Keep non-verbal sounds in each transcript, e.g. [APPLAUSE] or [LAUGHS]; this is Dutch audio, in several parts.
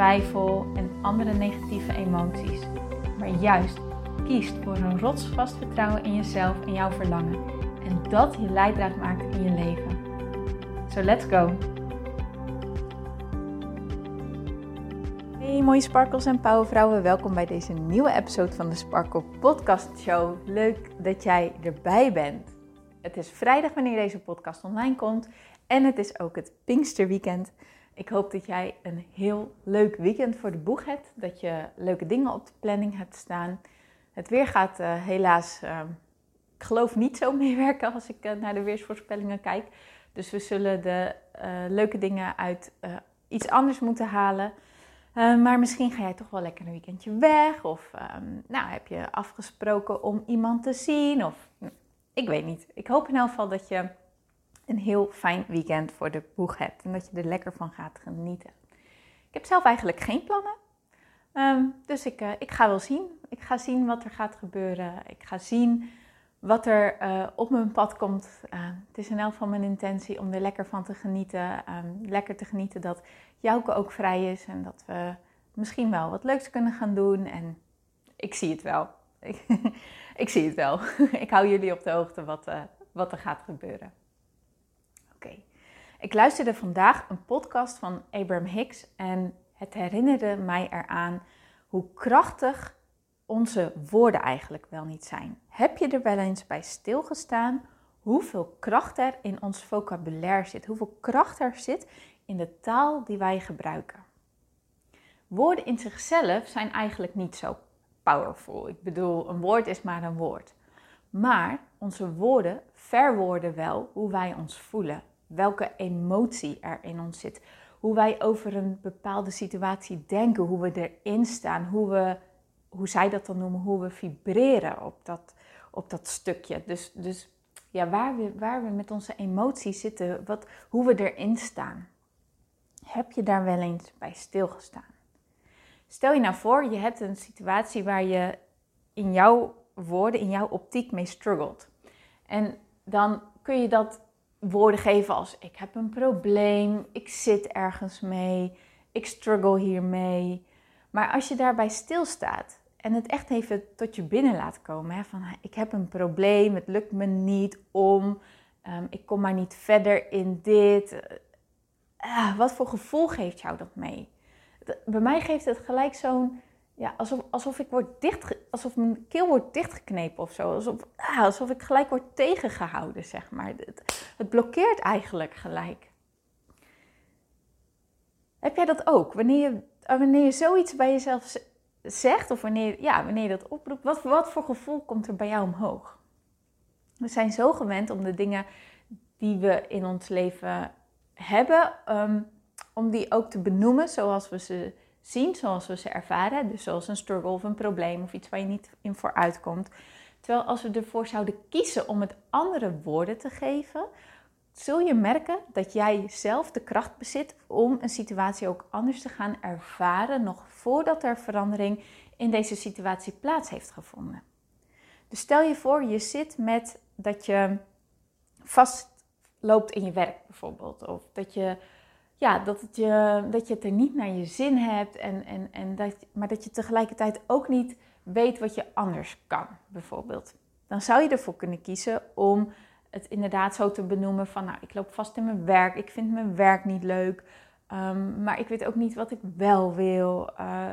twijfel en andere negatieve emoties maar juist kiest voor een rotsvast vertrouwen in jezelf en jouw verlangen. En dat je leidraad maakt in je leven. So let's go! Hey mooie sparkles en powervrouwen, welkom bij deze nieuwe episode van de Sparkle Podcast Show. Leuk dat jij erbij bent. Het is vrijdag wanneer deze podcast online komt en het is ook het Pinksterweekend. Ik hoop dat jij een heel leuk weekend voor de boeg hebt. Dat je leuke dingen op de planning hebt staan. Het weer gaat uh, helaas, uh, ik geloof niet zo meewerken als ik uh, naar de weersvoorspellingen kijk. Dus we zullen de leuke dingen uit iets anders moeten halen. maar misschien ga jij toch wel lekker een weekendje weg. Of um, nou, heb je afgesproken om iemand te zien. Of ik weet niet. Ik hoop in elk geval dat je een heel fijn weekend voor de boeg hebt en dat je er lekker van gaat genieten. Ik heb zelf eigenlijk geen plannen. Ehm, dus ik, uh, ik ga wel zien. Ik ga zien wat er gaat gebeuren. Ik ga zien wat er uh, op mijn pad komt. Uh, het is in elk geval mijn intentie om er lekker van te genieten. Um, lekker te genieten dat Jouke ook vrij is en dat we misschien wel wat leuks kunnen gaan doen. En ik zie het wel. Ik, [LAUGHS] ik zie het wel. [LAUGHS] ik hou jullie op de hoogte wat, wat er gaat gebeuren. Ik luisterde vandaag een podcast van Abraham Hicks en het herinnerde mij eraan hoe krachtig onze woorden eigenlijk wel niet zijn. Heb je er wel eens bij stilgestaan hoeveel kracht er in ons vocabulaire zit? Hoeveel kracht er zit in de taal die wij gebruiken? Woorden in zichzelf zijn eigenlijk niet zo powerful. Ik bedoel, een woord is maar een woord. Maar onze woorden verwoorden wel hoe wij ons voelen welke emotie er in ons zit. Hoe wij over een bepaalde situatie denken, hoe we erin staan, hoe, we, hoe zij dat dan noemen, hoe we vibreren op dat, op dat stukje. Dus, dus ja, waar, we, waar we met onze emoties zitten, wat, hoe we erin staan. Heb je daar wel eens bij stilgestaan? Stel je nou voor, je hebt een situatie waar je in jouw woorden, in jouw optiek mee struggelt. En dan kun je dat woorden geven als ik heb een probleem, ik zit ergens mee, ik struggle hiermee. Maar als je daarbij stilstaat en het echt even tot je binnen laat komen, hè, van ik heb een probleem, het lukt me niet om, um, ik kom maar niet verder in dit. Uh, wat voor gevoel geeft jou dat mee? Bij mij geeft het gelijk zo'n ja, alsof, alsof, ik word dicht, alsof mijn keel wordt dichtgeknepen of zo. Alsof, ah, alsof ik gelijk word tegengehouden, zeg maar. Het, het, blokkeert eigenlijk gelijk. Heb jij dat ook? Wanneer je, wanneer je zoiets bij jezelf zegt, of wanneer, ja, wanneer je dat oproept, wat, wat voor gevoel komt er bij jou omhoog? We zijn zo gewend om de dingen die we in ons leven hebben, um, om die ook te benoemen zoals we ze zien zoals we ze ervaren. Dus zoals een struggle of een probleem of iets waar je niet in vooruit komt. Terwijl als we ervoor zouden kiezen om het andere woorden te geven, zul je merken dat jij zelf de kracht bezit om een situatie ook anders te gaan ervaren, nog voordat er verandering in deze situatie plaats heeft gevonden. Dus stel je voor, je zit met dat je vastloopt in je werk bijvoorbeeld, of dat je ja, dat, het je, dat je het er niet naar je zin hebt, en, en, en dat, maar dat je tegelijkertijd ook niet weet wat je anders kan, bijvoorbeeld. Dan zou je ervoor kunnen kiezen om het inderdaad zo te benoemen van, nou, ik loop vast in mijn werk, ik vind mijn werk niet leuk, um, maar ik weet ook niet wat ik wel wil. Uh,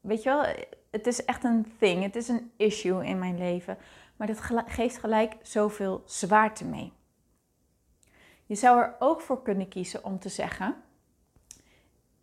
weet je wel, het is echt een thing, het is een issue in mijn leven, maar dat geeft gelijk zoveel zwaarte mee. Je zou er ook voor kunnen kiezen om te zeggen: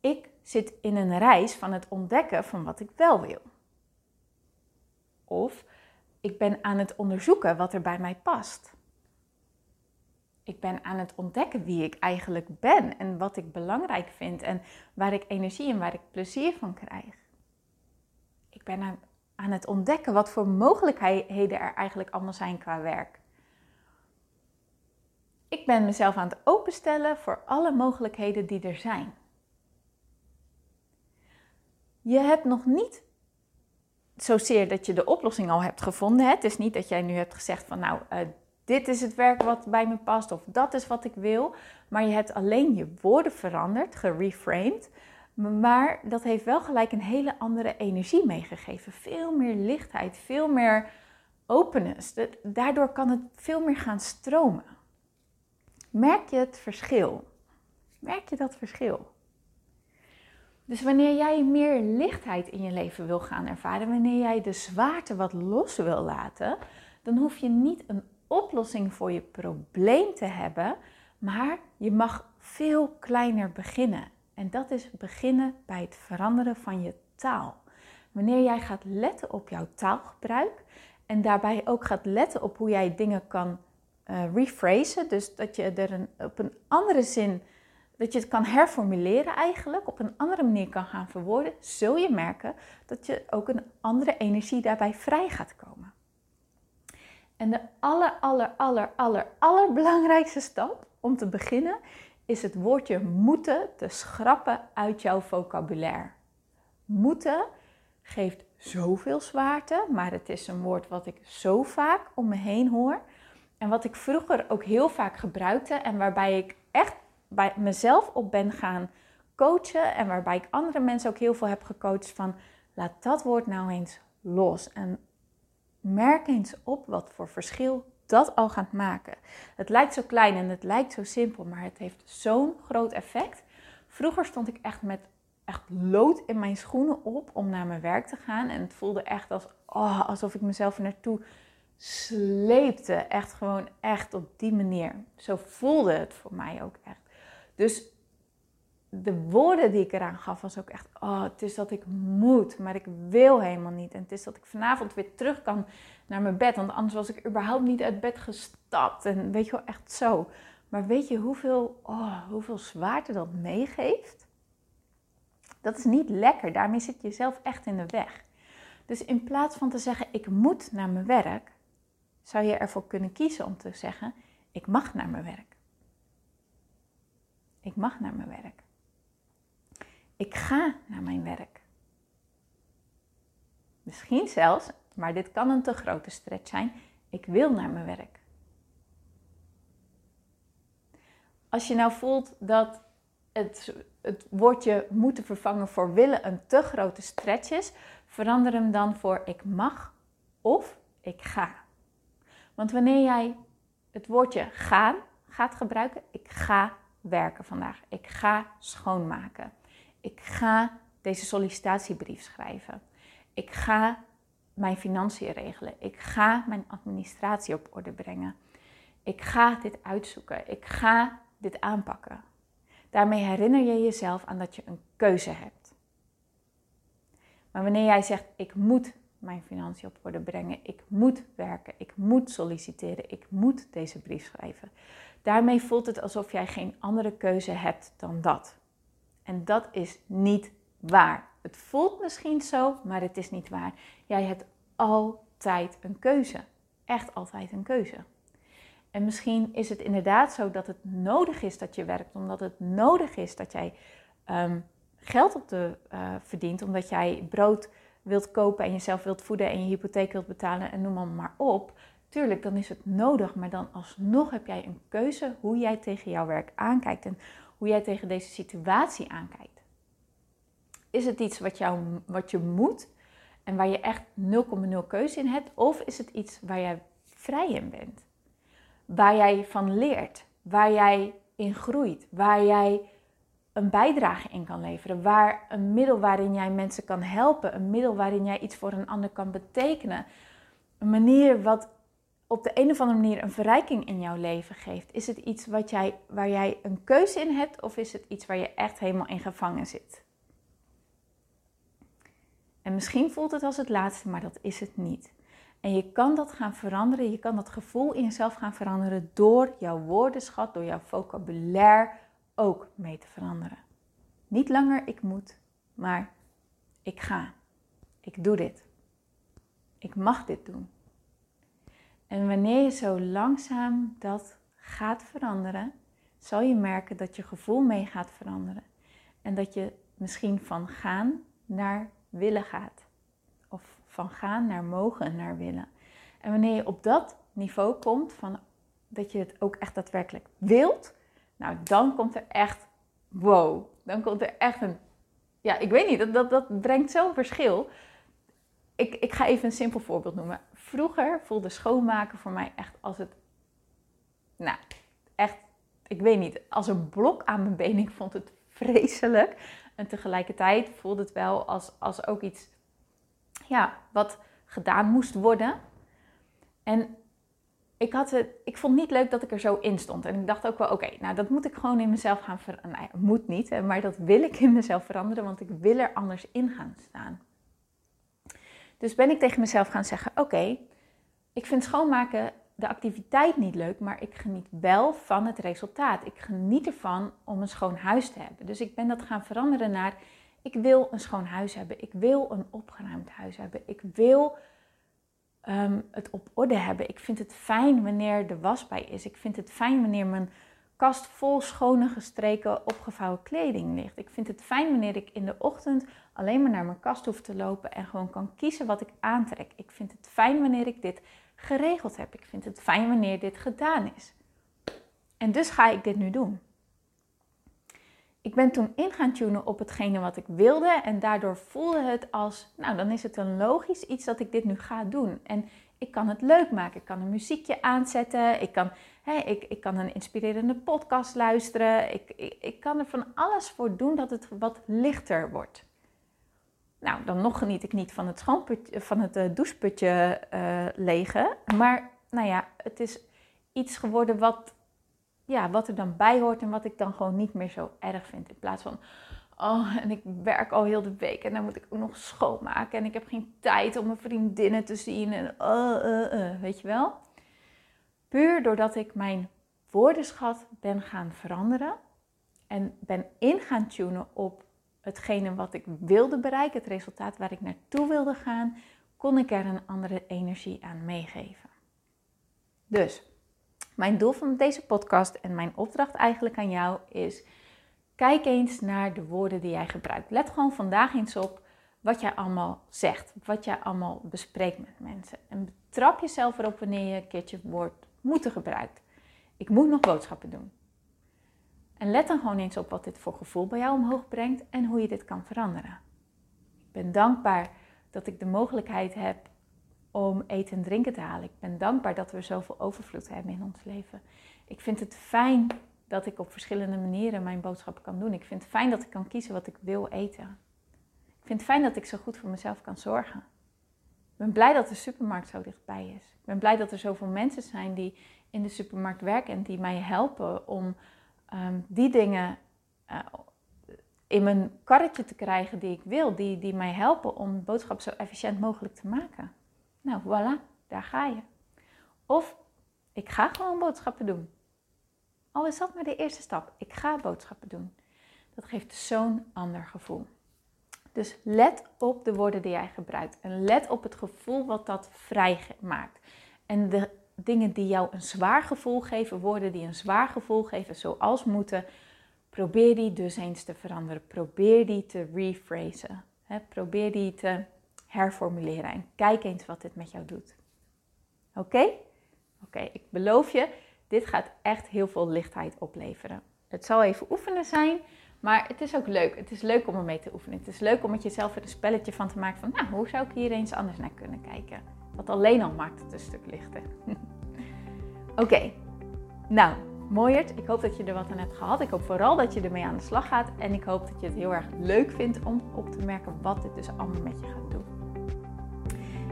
Ik zit in een reis van het ontdekken van wat ik wel wil. Of ik ben aan het onderzoeken wat er bij mij past. Ik ben aan het ontdekken wie ik eigenlijk ben en wat ik belangrijk vind en waar ik energie en waar ik plezier van krijg. Ik ben aan, aan het ontdekken wat voor mogelijkheden er eigenlijk allemaal zijn qua werk. Ik ben mezelf aan het openstellen voor alle mogelijkheden die er zijn. Je hebt nog niet zozeer dat je de oplossing al hebt gevonden. Het is niet dat jij nu hebt gezegd van nou, uh, dit is het werk wat bij me past of dat is wat ik wil. Maar je hebt alleen je woorden veranderd, gereframed. Maar dat heeft wel gelijk een hele andere energie meegegeven. Veel meer lichtheid, veel meer openness. Daardoor kan het veel meer gaan stromen. Merk je het verschil? Merk je dat verschil? Dus wanneer jij meer lichtheid in je leven wil gaan ervaren, wanneer jij de zwaarte wat los wil laten, dan hoef je niet een oplossing voor je probleem te hebben, maar je mag veel kleiner beginnen. En dat is beginnen bij het veranderen van je taal. Wanneer jij gaat letten op jouw taalgebruik en daarbij ook gaat letten op hoe jij dingen kan uh, dus dat je er een, op een andere zin, dat je het kan herformuleren eigenlijk, op een andere manier kan gaan verwoorden, zul je merken dat je ook een andere energie daarbij vrij gaat komen. En de aller, aller, aller, aller, allerbelangrijkste stap om te beginnen is het woordje moeten te schrappen uit jouw vocabulaire. Moeten geeft zoveel zwaarte, maar het is een woord wat ik zo vaak om me heen hoor. En wat ik vroeger ook heel vaak gebruikte en waarbij ik echt bij mezelf op ben gaan coachen en waarbij ik andere mensen ook heel veel heb gecoacht van laat dat woord nou eens los en merk eens op wat voor verschil dat al gaat maken. Het lijkt zo klein en het lijkt zo simpel, maar het heeft zo'n groot effect. Vroeger stond ik echt met echt lood in mijn schoenen op om naar mijn werk te gaan. En het voelde echt als, oh, alsof ik mezelf naartoe sleepte. Echt gewoon echt op die manier. Zo voelde het voor mij ook echt. Dus de woorden die ik eraan gaf was ook echt, oh, het is dat ik moet, maar ik wil helemaal niet. En het is dat ik vanavond weer terug kan naar mijn bed, want anders was ik überhaupt niet uit bed gestapt. En weet je wel, echt zo. Maar weet je hoeveel, oh, hoeveel zwaarte dat meegeeft? Dat is niet lekker, daarmee zit je jezelf echt in de weg. Dus in plaats van te zeggen, ik moet naar mijn werk, zou je ervoor kunnen kiezen om te zeggen, ik mag naar mijn werk. Ik mag naar mijn werk. Ik ga naar mijn werk. Misschien zelfs, maar dit kan een te grote stretch zijn, ik wil naar mijn werk. Als je nou voelt dat het, het woordje moeten vervangen voor willen een te grote stretch is, verander hem dan voor ik mag of ik ga. Want wanneer jij het woordje gaan gaat gebruiken, ik ga werken vandaag, ik ga schoonmaken, ik ga deze sollicitatiebrief schrijven. Ik ga mijn financiën regelen. Ik ga mijn administratie op orde brengen. Ik ga dit uitzoeken. Ik ga dit aanpakken. Daarmee herinner je jezelf aan dat je een keuze hebt. Maar wanneer jij zegt: Ik moet mijn financiën op orde brengen, ik moet werken, ik moet solliciteren, ik moet deze brief schrijven. Daarmee voelt het alsof jij geen andere keuze hebt dan dat. En dat is niet waar. Het voelt misschien zo, maar het is niet waar. Jij hebt altijd een keuze. Echt altijd een keuze. En misschien is het inderdaad zo dat het nodig is dat je werkt, omdat het nodig is dat jij um, geld op de uh, verdient, omdat jij brood wilt kopen en jezelf wilt voeden en je hypotheek wilt betalen en noem maar op. Tuurlijk, dan is het nodig, maar dan alsnog heb jij een keuze hoe jij tegen jouw werk aankijkt en hoe jij tegen deze situatie aankijkt. Is het iets wat, jou, wat je moet en waar je echt 0,0 keuze in hebt? Of is het iets waar jij vrij in bent? Waar jij van leert, waar jij in groeit, waar jij een bijdrage in kan leveren, waar een middel waarin jij mensen kan helpen, een middel waarin jij iets voor een ander kan betekenen, een manier wat op de een of andere manier een verrijking in jouw leven geeft? Is het iets wat jij, waar jij een keuze in hebt of is het iets waar je echt helemaal in gevangen zit? En misschien voelt het als het laatste, maar dat is het niet. En je kan dat gaan veranderen, je kan dat gevoel in jezelf gaan veranderen door jouw woordenschat, door jouw vocabulaire ook mee te veranderen. Niet langer ik moet, maar ik ga. Ik doe dit. Ik mag dit doen. En wanneer je zo langzaam dat gaat veranderen, zal je merken dat je gevoel mee gaat veranderen. En dat je misschien van gaan naar willen gaat. Of van gaan naar mogen naar willen. En wanneer je op dat niveau komt, van dat je het ook echt daadwerkelijk wilt, nou dan komt er echt, wow, dan komt er echt een, ja, ik weet niet, dat, dat, dat brengt zo'n verschil. Ik, ik ga even een simpel voorbeeld noemen. Vroeger voelde schoonmaken voor mij echt als het, nou, echt, ik weet niet, als een blok aan mijn been. Ik vond het vreselijk. En tegelijkertijd voelde het wel als, als ook iets, ja, wat gedaan moest worden. En ik, had het, ik vond niet leuk dat ik er zo in stond. En ik dacht ook wel, oké, nou dat moet ik gewoon in mezelf gaan veranderen. Nou, moet niet, maar dat wil ik in mezelf veranderen, want ik wil er anders in gaan staan. Dus ben ik tegen mezelf gaan zeggen, oké, ik vind schoonmaken de activiteit niet leuk, maar ik geniet wel van het resultaat. Ik geniet ervan om een schoon huis te hebben. Dus ik ben dat gaan veranderen naar, ik wil een schoon huis hebben. Ik wil een opgeruimd huis hebben. Ik wil Ehm, het op orde hebben. Ik vind het fijn wanneer de was bij is. Ik vind het fijn wanneer mijn kast vol schone, gestreken, opgevouwen kleding ligt. Ik vind het fijn wanneer ik in de ochtend alleen maar naar mijn kast hoef te lopen en gewoon kan kiezen wat ik aantrek. Ik vind het fijn wanneer ik dit geregeld heb. Ik vind het fijn wanneer dit gedaan is. En dus ga ik dit nu doen ik ben toen in gaan tunen op hetgene wat ik wilde. En daardoor voelde het als, nou dan is het een logisch iets dat ik dit nu ga doen. En ik kan het leuk maken. Ik kan een muziekje aanzetten. Ik kan, hè, ik, ik kan een inspirerende podcast luisteren. Ik, ik, ik kan er van alles voor doen dat het wat lichter wordt. Nou, dan nog geniet ik niet van het, van het uh, doucheputje uh, legen. Maar nou ja, het is iets geworden wat ja, wat er dan bij hoort en wat ik dan gewoon niet meer zo erg vind. In plaats van, oh, en ik werk al heel de week en dan moet ik ook nog schoonmaken en ik heb geen tijd om mijn vriendinnen te zien en uh, weet je wel. Puur doordat ik mijn woordenschat ben gaan veranderen en ben in gaan tunen op hetgene wat ik wilde bereiken, het resultaat waar ik naartoe wilde gaan, kon ik er een andere energie aan meegeven. Dus mijn doel van deze podcast en mijn opdracht eigenlijk aan jou is: kijk eens naar de woorden die jij gebruikt. Let gewoon vandaag eens op wat jij allemaal zegt, wat jij allemaal bespreekt met mensen. En betrap jezelf erop wanneer je een keertje het woord moeten gebruikt. Ik moet nog boodschappen doen. En let dan gewoon eens op wat dit voor gevoel bij jou omhoog brengt en hoe je dit kan veranderen. Ik ben dankbaar dat ik de mogelijkheid heb om eten en drinken te halen. Ik ben dankbaar dat we zoveel overvloed hebben in ons leven. Ik vind het fijn dat ik op verschillende manieren mijn boodschappen kan doen. Ik vind het fijn dat ik kan kiezen wat ik wil eten. Ik vind het fijn dat ik zo goed voor mezelf kan zorgen. Ik ben blij dat de supermarkt zo dichtbij is. Ik ben blij dat er zoveel mensen zijn die in de supermarkt werken en die mij helpen om ehm, die dingen uh, in mijn karretje te krijgen die ik wil. Die, die mij helpen om boodschappen zo efficiënt mogelijk te maken. Nou, voilà, daar ga je. Of ik ga gewoon boodschappen doen. Al is dat maar de eerste stap. Ik ga boodschappen doen. Dat geeft zo'n ander gevoel. Dus let op de woorden die jij gebruikt. En let op het gevoel wat dat vrij maakt. En de dingen die jou een zwaar gevoel geven, woorden die een zwaar gevoel geven, zoals moeten, probeer die dus eens te veranderen. Probeer die te rephrasen. probeer die te herformuleren. En kijk eens wat dit met jou doet. Oké? Oké, ik beloof je, dit gaat echt heel veel lichtheid opleveren. Het zal even oefenen zijn, maar het is ook leuk. Het is leuk om ermee te oefenen. Het is leuk om met jezelf er een spelletje van te maken van, nou, hoe zou ik hier eens anders naar kunnen kijken? Wat alleen al maakt het een stuk lichter. [LAUGHS] Oké, nou, mooiert. Ik hoop dat je er wat aan hebt gehad. Ik hoop vooral dat je ermee aan de slag gaat. En ik hoop dat je het heel erg leuk vindt om op te merken wat dit dus allemaal met je gaat doen.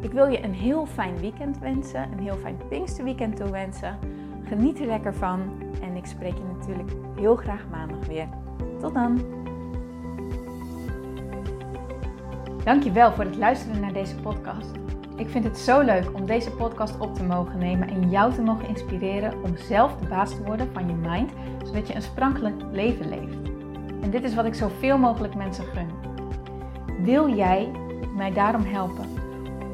Ik wil je een heel fijn weekend wensen, een heel fijn Pinksterweekend toewensen. Geniet er lekker van en ik spreek je natuurlijk heel graag maandag weer. Tot dan! Dankjewel voor het luisteren naar deze podcast. Ik vind het zo leuk om deze podcast op te mogen nemen en jou te mogen inspireren om zelf de baas te worden van je mind, zodat je een sprankelijk leven leeft. En dit is wat ik zoveel mogelijk mensen gun. Wil jij mij daarom helpen?